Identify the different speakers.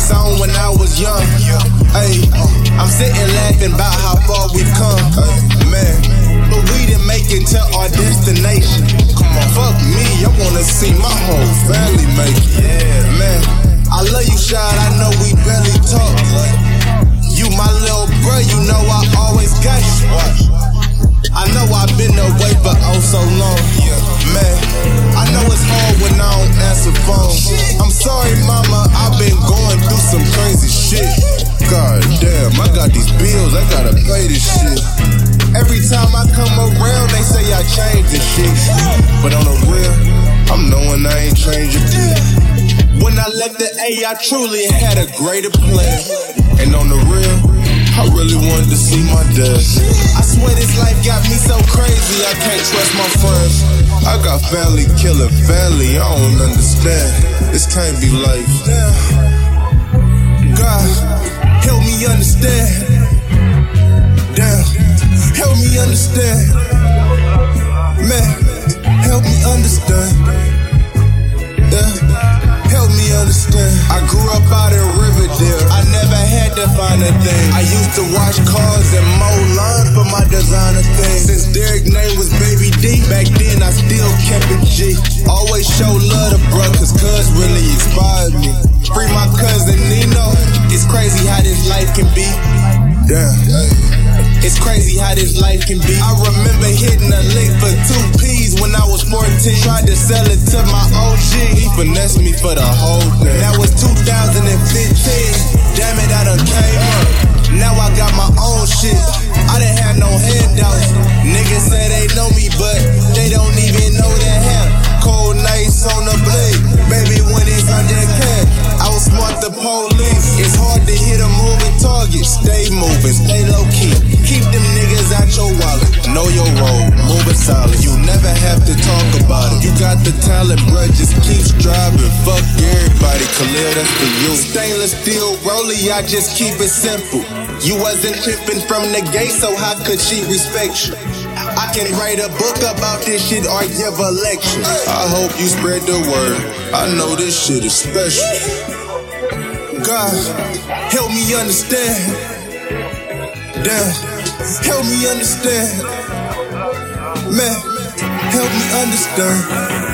Speaker 1: song when I was young. Hey, uh, I'm sitting laughing about how far we've come. Man, but we didn't make it to our destination. Come on, fuck me, I wanna see my whole family make it. Yeah, man, I love you, Shad. I know we barely talk. You my little bro, you know I always got you. Changing bit. When I left the A, I truly had a greater plan. And on the real, I really wanted to see my dad. I swear this life got me so crazy, I can't trust my friends. I got family killing family, I don't understand. This can't be life. God, help me understand. Damn, help me understand. Man, never had to thing. I used to wash cars and mow lawns for my designer thing. Since Derek name was Baby D, back then I still kept it G. Always show love to bro, cause cuz really inspired me. Free my cousin Nino. It's crazy how this life can be. Damn. It's crazy how this life can be. I remember hitting a lick for two P's when I was 14. Tried to sell it to my OG. He finessed me for the whole thing. That was 2015. Moving, stay low key. Keep them niggas out your wallet. Know your role, move it solid. You never have to talk about it. You got the talent, bruh, just keep striving. Fuck everybody, Khalil, that's for you. Stainless steel rollie, I just keep it simple. You wasn't tripping from the gate, so how could she respect you? I can write a book about this shit or give a lecture. I hope you spread the word. I know this shit is special. God, help me understand. Damn, help me understand. Man, help me understand.